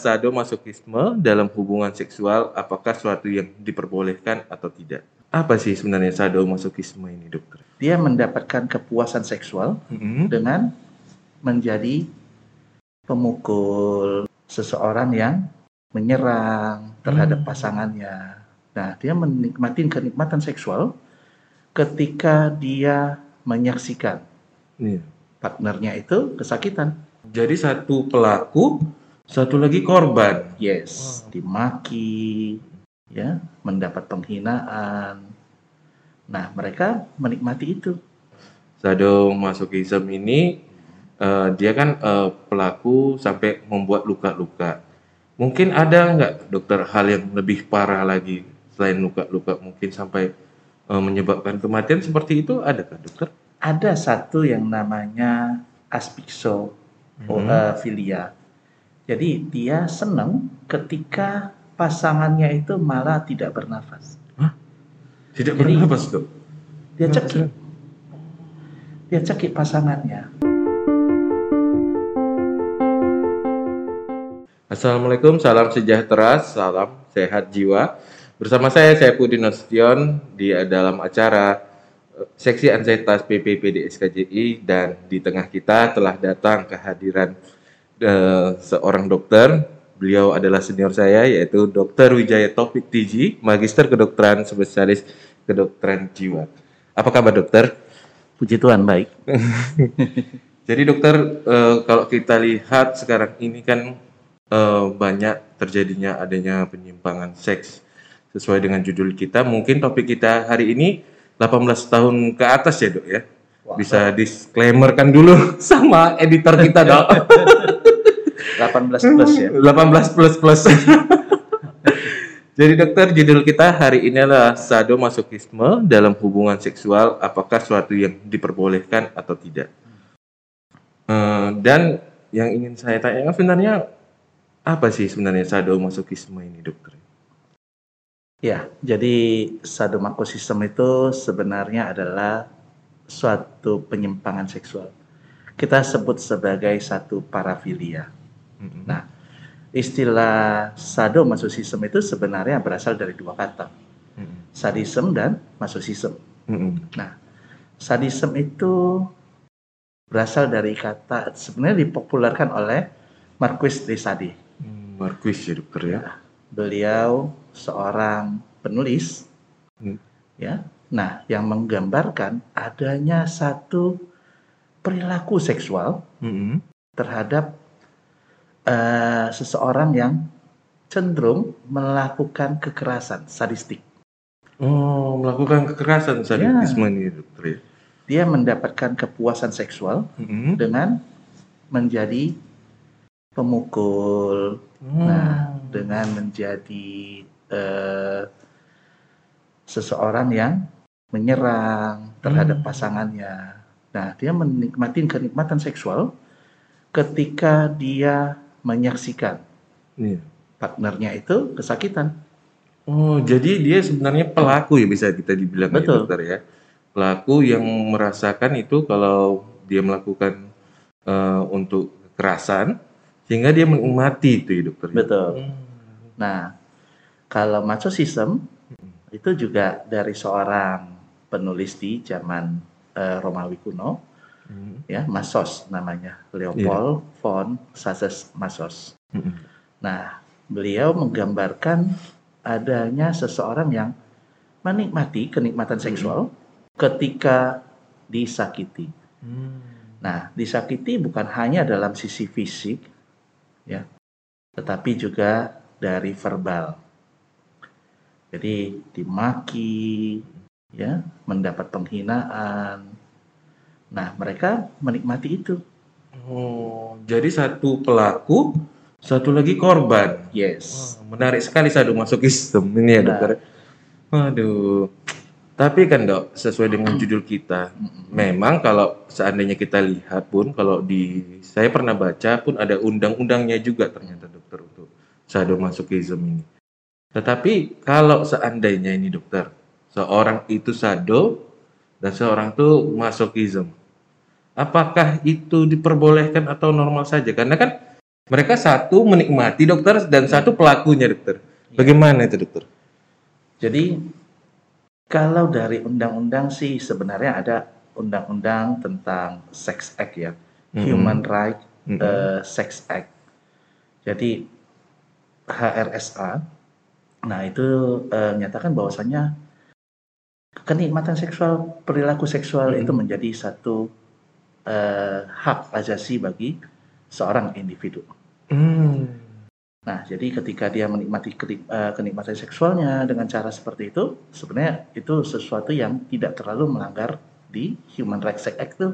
sadomasochisme dalam hubungan seksual apakah suatu yang diperbolehkan atau tidak. Apa sih sebenarnya sadomasochisme ini, dokter? Dia mendapatkan kepuasan seksual Mm-mm. dengan menjadi pemukul seseorang yang menyerang terhadap Hmm. pasangannya. Nah, dia menikmati kenikmatan seksual ketika dia menyaksikan Iya. partnernya itu kesakitan. Jadi satu pelaku, satu lagi korban. Yes, dimaki, ya, mendapat penghinaan. Nah, mereka menikmati itu. Sadomasochism ini eh, dia kan eh, pelaku sampai membuat luka-luka. Mungkin ada nggak dokter hal yang lebih parah lagi selain luka-luka mungkin sampai eh, menyebabkan kematian seperti itu ada kan dokter? Ada satu yang namanya asphyxophilia. Jadi dia senang ketika pasangannya itu malah tidak bernafas. Tidak Jadi- bernapas dok. Dia cekik. Dia cekik pasangannya. Assalamualaikum, salam sejahtera, salam sehat jiwa. Bersama saya, saya Pudin Nasution di dalam acara eh, Seksi Ansietas PPPD SKJI dan di tengah kita telah datang kehadiran eh, seorang dokter. Beliau adalah senior saya yaitu Dr. Wijaya Taufik TG, Magister Kedokteran Spesialis Kedokteran Jiwa. Apa kabar dokter? Puji Tuhan baik. Jadi dokter, eh, kalau kita lihat sekarang ini kan eh, banyak terjadinya adanya penyimpangan seks sesuai dengan judul kita. Mungkin topik kita hari ini 18 tahun ke atas ya dok ya. Bisa disclaimer kan dulu sama editor kita dok. 18 plus ya. 18 plus plus. Jadi dokter judul kita hari ini adalah sadomasochisme dalam hubungan seksual apakah suatu yang diperbolehkan atau tidak. Eh, dan yang ingin saya tanyakan sebenarnya apa sih sebenarnya sadomasochisme ini dokter? Ya, jadi sadomasochism itu sebenarnya adalah suatu penyimpangan seksual. Kita sebut sebagai satu parafilia. Mm-mm. Nah, istilah sadomasochism itu sebenarnya berasal dari dua kata, Mm-mm. sadism dan masochism. Mm-mm. Nah, sadism itu berasal dari kata sebenarnya dipopulerkan oleh Marquis de Sade. Hmm, Marquis ya dokter ya. Beliau seorang penulis, Hmm. ya. Nah, yang menggambarkan adanya satu perilaku seksual Mm-mm. terhadap eh, seseorang yang cenderung melakukan kekerasan sadistik. Oh, melakukan kekerasan sadisme ini dokter ya. Dia mendapatkan kepuasan seksual Mm-mm. dengan menjadi pemukul, nah, Hmm. dengan menjadi eh, seseorang yang menyerang terhadap Hmm. pasangannya. Nah, dia menikmati kenikmatan seksual ketika dia menyaksikan Iya. partnernya itu kesakitan. Oh, jadi dia sebenarnya pelaku ya bisa kita dibilang ya, Betul. dokter ya. Pelaku yang merasakan itu kalau dia melakukan eh, untuk kekerasan sehingga dia menikmati itu ya dokter. ya? Betul. Hmm. Nah, kalau masochism itu juga dari seorang penulis di zaman eh, Romawi kuno, Hmm. ya, Masos namanya, Leopold von Sases Masos. Hmm. Nah, beliau menggambarkan adanya seseorang yang menikmati kenikmatan seksual ketika disakiti. Hmm. Nah, disakiti bukan hanya dalam sisi fisik, ya, tetapi juga dari verbal. Jadi dimaki, ya, mendapat penghinaan. Nah, mereka menikmati itu. Oh, jadi satu pelaku, satu lagi korban. Yes. Wah, menarik sekali sadomasochism ini ya Nah. dokter. Waduh. Tapi kan dok, sesuai dengan judul kita, memang kalau seandainya kita lihat pun, kalau di saya pernah baca pun ada undang-undangnya juga ternyata dokter untuk sadomasochism ini. Tetapi kalau seandainya ini dokter, seorang itu sado dan seorang itu masochism, apakah itu diperbolehkan atau normal saja? Karena kan Mereka satu menikmati dokter dan satu pelakunya dokter. Iya. Bagaimana itu dokter? Jadi kalau dari undang-undang sih sebenarnya ada undang-undang tentang sex act ya, Mm-mm. Human Right Mm-mm. eh, Sex Act. Jadi HRSA, nah itu eh, menyatakan bahwasanya kenikmatan seksual, perilaku seksual Mm-mm. itu menjadi satu eh, hak asasi bagi seorang individu. Hmm. Nah, jadi ketika dia menikmati eh, kenikmatan seksualnya dengan cara seperti itu, sebenarnya itu sesuatu yang tidak terlalu melanggar di Human Rights Act itu,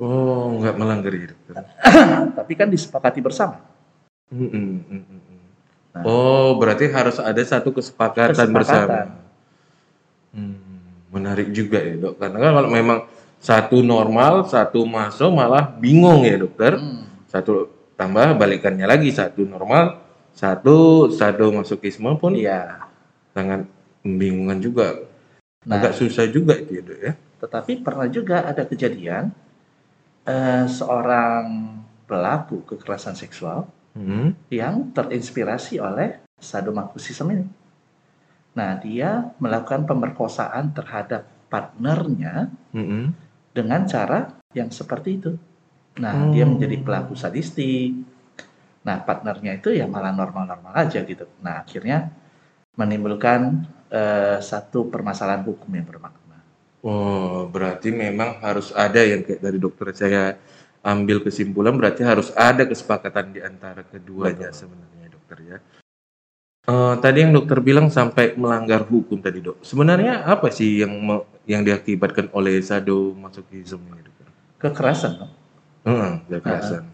Oh, nggak melanggar ya dokter. tapi kan disepakati bersama. Mm-mm, mm-mm. Nah. Oh, berarti harus ada satu kesepakatan, Kesepakatan. bersama. Hmm, menarik juga ya dok. Karena kan kalau memang satu normal, satu masuk malah bingung ya dokter. Hmm. Satu tambah balikannya lagi satu normal, satu sadomasochisme pun Iya. sangat membingungkan juga. Nah, Agak susah juga itu ya dok ya. tetapi pernah juga ada kejadian eh, seorang pelaku kekerasan seksual Hmm. yang terinspirasi oleh sadomasochism ini. Nah, dia melakukan pemerkosaan terhadap partnernya Mm-mm. Dengan cara yang seperti itu. Nah, dia Hmm. menjadi pelaku sadistik. Nah, partnernya itu ya malah normal-normal aja gitu. Nah, akhirnya menimbulkan eh, satu permasalahan hukum yang bermakna. Oh, berarti memang harus ada yang kayak dari dokter saya ambil kesimpulan berarti harus ada kesepakatan di antara keduanya Betul. sebenarnya dokter ya. Eh, tadi yang dokter bilang sampai melanggar hukum tadi dok. Sebenarnya apa sih yang me- yang diakibatkan oleh sadomasochism ini dokter? Kekerasan, no? Heeh, kekerasan.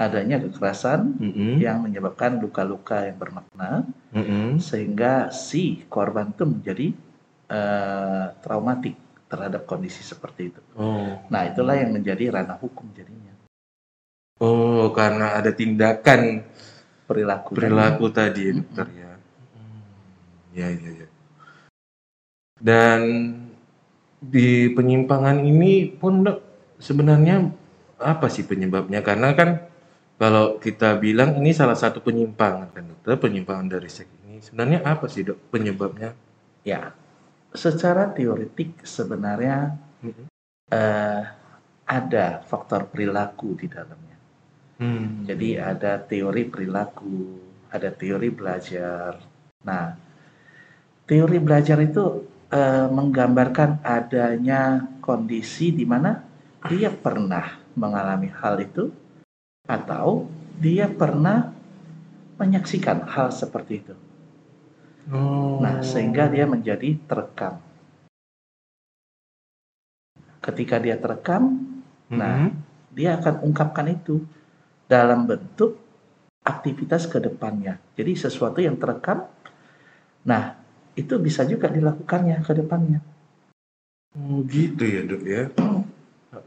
adanya kekerasan Mm-mm, yang menyebabkan luka-luka yang bermakna mm-mm. sehingga si korban itu menjadi eh, traumatik terhadap kondisi seperti itu. Oh, Nah, itulah yang menjadi ranah hukum jadinya. oh karena ada tindakan Perilaku. perilaku tadi ya, dokter ya. Hmm, Ya ya ya. Dan di penyimpangan ini pun dok sebenarnya apa sih penyebabnya? Karena kan kalau kita bilang ini salah satu penyimpangan kan dokter, penyimpangan dari seks ini sebenarnya apa sih dok penyebabnya? Ya, secara teoretik sebenarnya Mm-mm. eh, ada faktor perilaku di dalamnya. Hmm. Jadi ada teori perilaku, ada teori belajar. Nah, teori belajar itu eh, menggambarkan adanya kondisi di mana dia pernah mengalami hal itu atau dia pernah menyaksikan hal seperti itu. Oh. Nah, sehingga dia menjadi terekam. Ketika dia terekam, nah, Mm-mm. dia akan ungkapkan itu dalam bentuk aktivitas ke depannya. Jadi sesuatu yang terekam, nah itu bisa juga dilakukannya ke depannya. Oh gitu ya dok ya.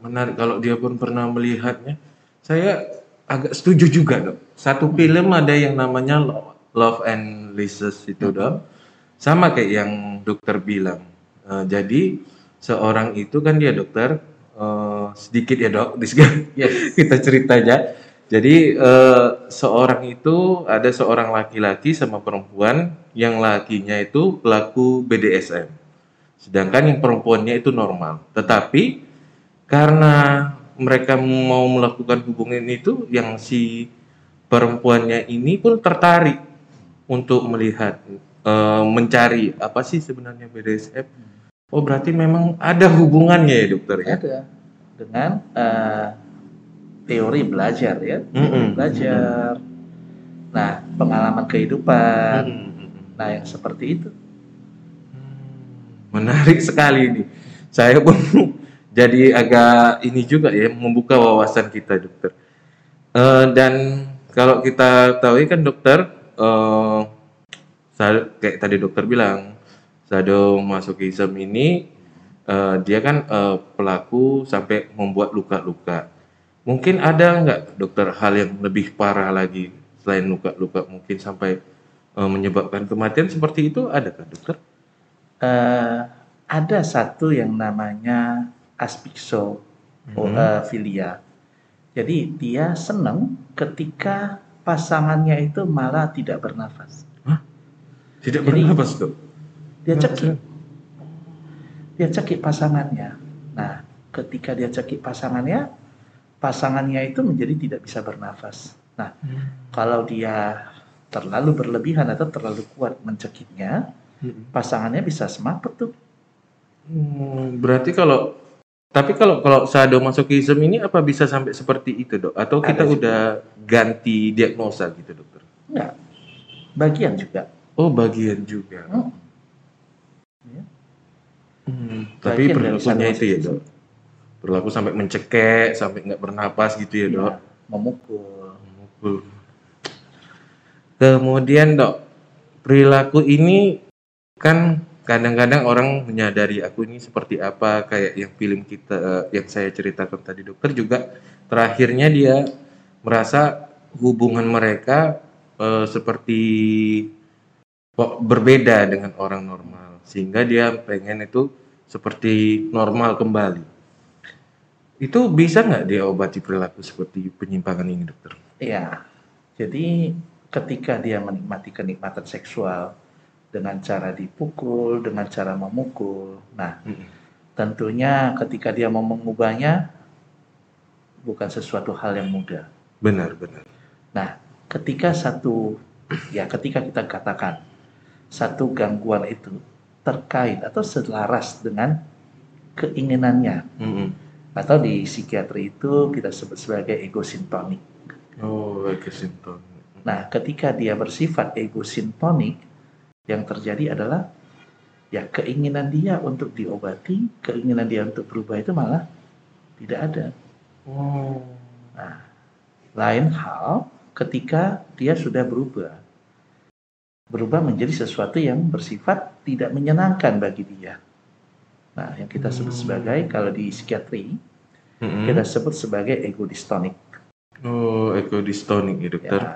Menarik kalau dia pun pernah melihatnya. Saya agak setuju juga dok. Satu film ada yang namanya Lo- Love and Leases itu dok. Sama kayak yang dokter bilang. Eh, jadi seorang itu kan dia dokter eh, sedikit ya dok. Yes. kita ceritanya. Jadi eh, seorang itu ada seorang laki-laki sama perempuan yang lakinya itu pelaku BDSM. Sedangkan yang perempuannya itu normal. Tetapi karena mereka mau melakukan hubungan itu yang si perempuannya ini pun tertarik untuk melihat eh, mencari apa sih sebenarnya BDSM. Oh berarti memang ada hubungannya ya dokter ya. Ada dengan eh, teori belajar ya, Mm-mm. belajar. Nah, pengalaman kehidupan. Mm-mm. Nah, yang seperti itu. Hmm, Menarik sekali ini. Saya pun jadi agak ini juga ya membuka wawasan kita dokter. Eh, dan kalau kita tahu kan dokter, eh, sa- kayak tadi dokter bilang, sadomasochism ini eh, dia kan eh, pelaku sampai membuat luka-luka. Mungkin ada nggak dokter hal yang lebih parah lagi selain luka-luka mungkin sampai eh, menyebabkan kematian seperti itu ada kan dokter? Eh, ada satu yang namanya aspixophilia. Mhm. eh, filia. Jadi dia senang ketika pasangannya itu malah tidak bernafas. Tidak Jadi- bernafas dok. Dia cekik. Dia cekik pasangannya. Nah, ketika dia cekik pasangannya, pasangannya itu menjadi tidak bisa bernafas. Nah, kalau dia terlalu berlebihan atau terlalu kuat mencekiknya, pasangannya bisa semaput tuh. Hmm, berarti kalau tapi kalau kalau sadomasochism ini apa bisa sampai seperti itu dok? Atau kita Ada juga. udah ganti diagnosa gitu dokter? Enggak. Bagian juga. Oh bagian juga. Hmm. Hmm, tapi perilakunya itu ya dok. Perilaku sampai mencekek, sampai nggak bernapas gitu ya dok. Ya, memukul. Memukul. Kemudian dok, perilaku ini kan kadang-kadang orang menyadari aku ini seperti apa kayak yang film kita eh, yang saya ceritakan tadi dokter juga terakhirnya dia merasa hubungan mereka eh, seperti kok berbeda dengan orang normal sehingga dia pengen itu seperti normal kembali. Itu bisa nggak dia obati perilaku seperti penyimpangan ini dokter? Iya. Jadi ketika dia menikmati kenikmatan seksual dengan cara dipukul, dengan cara memukul. Nah, Mm-mm. tentunya ketika dia mau mengubahnya bukan sesuatu hal yang mudah. Benar benar. Nah, ketika satu ya ketika kita katakan satu gangguan itu terkait atau selaras dengan keinginannya Mm-mm. Atau di psikiatri itu kita sebut sebagai ego sintonik. Oh, kesinton. Nah, ketika dia bersifat ego sintonik, yang terjadi adalah ya keinginan dia untuk diobati, keinginan dia untuk berubah itu malah tidak ada. Oh. Nah, lain hal ketika dia sudah berubah. Berubah menjadi sesuatu yang bersifat tidak menyenangkan bagi dia. Nah, yang kita sebut Hmm. sebagai kalau di psikiatri Mm-mm. kita sebut sebagai ego distonik. Oh, ekodistonik ya dokter. Ya,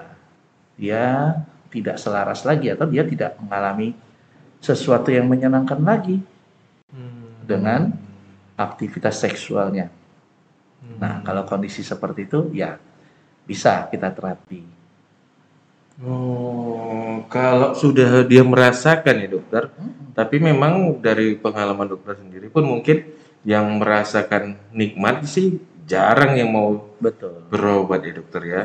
dia tidak selaras lagi atau dia tidak mengalami sesuatu yang menyenangkan lagi Hmm. dengan aktivitas seksualnya. Hmm. Nah, kalau kondisi seperti itu ya bisa kita terapi. Oh, kalau sudah dia merasakan ya dokter, Hmm. tapi memang dari pengalaman dokter sendiri pun mungkin yang merasakan nikmat sih jarang yang mau Betul. berobat ya dokter ya.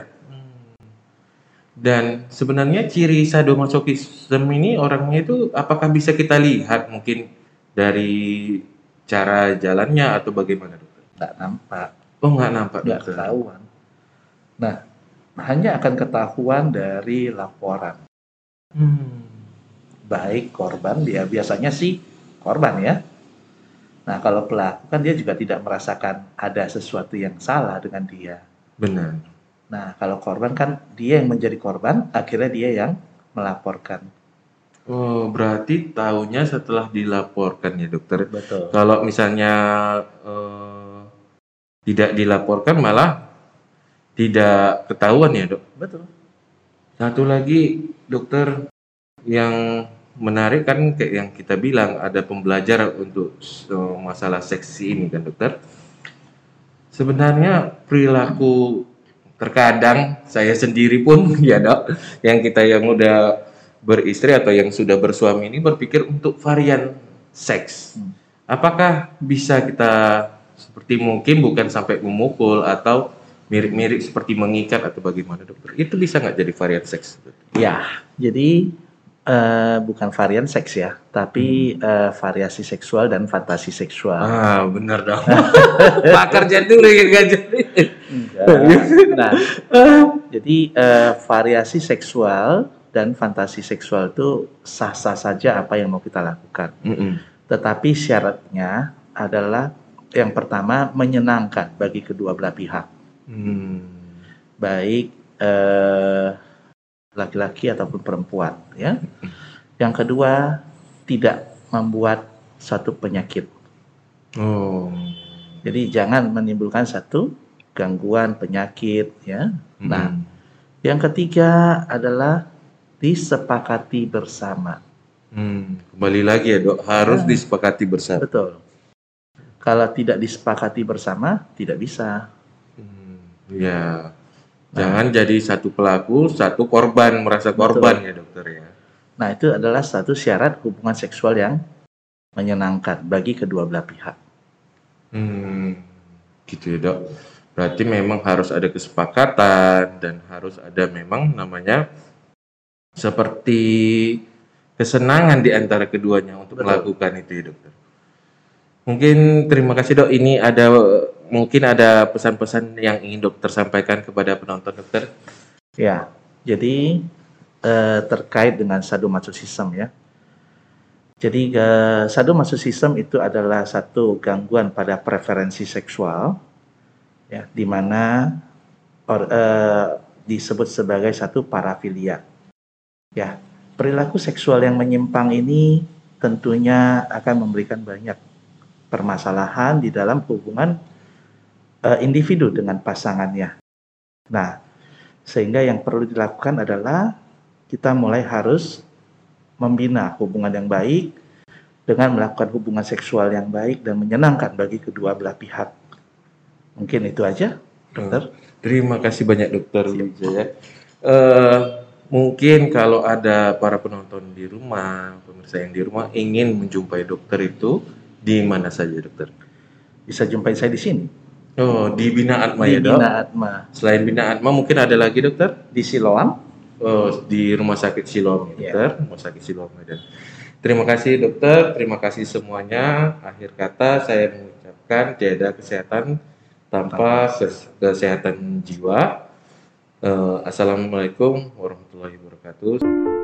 Dan sebenarnya ciri sadomasochism ini orangnya itu apakah bisa kita lihat mungkin dari cara jalannya atau bagaimana dokter? Nggak nampak, Oh nggak nampak nggak ketahuan. Nah, hanya akan ketahuan dari laporan. Hmm. Baik korban, dia biasanya sih korban ya. Nah, kalau pelaku kan dia juga tidak merasakan ada sesuatu yang salah dengan dia. Benar. Nah, kalau korban kan dia yang menjadi korban, akhirnya dia yang melaporkan. Oh berarti tahunya setelah dilaporkan ya dokter. Betul. Kalau misalnya eh, tidak dilaporkan malah tidak ketahuan ya dok. Betul. Satu lagi dokter yang menarik kan kayak yang kita bilang ada pembelajar untuk so- masalah seksi ini kan dokter. Sebenarnya perilaku terkadang saya sendiri pun ya dok, yang kita yang udah beristri atau yang sudah bersuami ini berpikir untuk varian seks. Hmm. Apakah bisa kita seperti mungkin bukan sampai memukul atau mirip-mirip seperti mengikat atau bagaimana dokter? Itu bisa nggak jadi varian seks? Ya, jadi eh, bukan varian seks ya, tapi eh, variasi seksual dan fantasi seksual. Ah, benar dong. Pakar jantung lagi nggak jadi. Nah, jadi eh, variasi seksual dan fantasi seksual itu sah-sah saja apa yang mau kita lakukan. Mm-mm. Tetapi syaratnya adalah yang pertama menyenangkan bagi kedua belah pihak, Hmm. baik eh, laki-laki ataupun perempuan, ya. Yang kedua tidak membuat satu penyakit. Oh. Jadi jangan menimbulkan satu gangguan penyakit, ya. Nah, Mm-mm. yang ketiga adalah disepakati bersama. Hmm. Kembali lagi ya dok, harus Ya. disepakati bersama. Betul. Kalau tidak disepakati bersama, tidak bisa. Ya. Jangan jadi satu pelaku, satu korban merasa korban ya dokter ya. Nah, itu adalah satu syarat hubungan seksual yang menyenangkan bagi kedua belah pihak. Hmm, gitu ya dok. Berarti memang harus ada kesepakatan dan harus ada memang namanya seperti kesenangan di antara keduanya untuk Betul. melakukan itu ya dokter. Mungkin terima kasih dok. Ini ada mungkin ada pesan-pesan yang ingin dokter sampaikan kepada penonton dokter. Ya, jadi eh, terkait dengan sadomasochism ya. Jadi eh, sadomasochism itu adalah satu gangguan pada preferensi seksual ya di mana eh, disebut sebagai satu parafilia. Ya, perilaku seksual yang menyimpang ini tentunya akan memberikan banyak permasalahan di dalam hubungan eh, individu dengan pasangannya. Nah, sehingga yang perlu dilakukan adalah kita mulai harus membina hubungan yang baik dengan melakukan hubungan seksual yang baik dan menyenangkan bagi kedua belah pihak. Mungkin itu aja, dokter. Terima kasih banyak dokter Wijaya. Eh, mungkin kalau ada para penonton di rumah, pemirsa yang di rumah ingin menjumpai dokter itu di mana saja dokter? Bisa jumpai saya di sini. Oh, di Bina Atma di ya dok. Bina Atma Selain Bina Atma mungkin ada lagi dokter? di Siloam. Oh, di Rumah Sakit Siloam ya, Iya. dokter. Rumah Sakit Siloam Medan. Terima kasih dokter, terima kasih semuanya. Akhir kata saya mengucapkan tiada kesehatan tanpa kes- kesehatan jiwa. Eh, Assalamualaikum warahmatullahi wabarakatuh.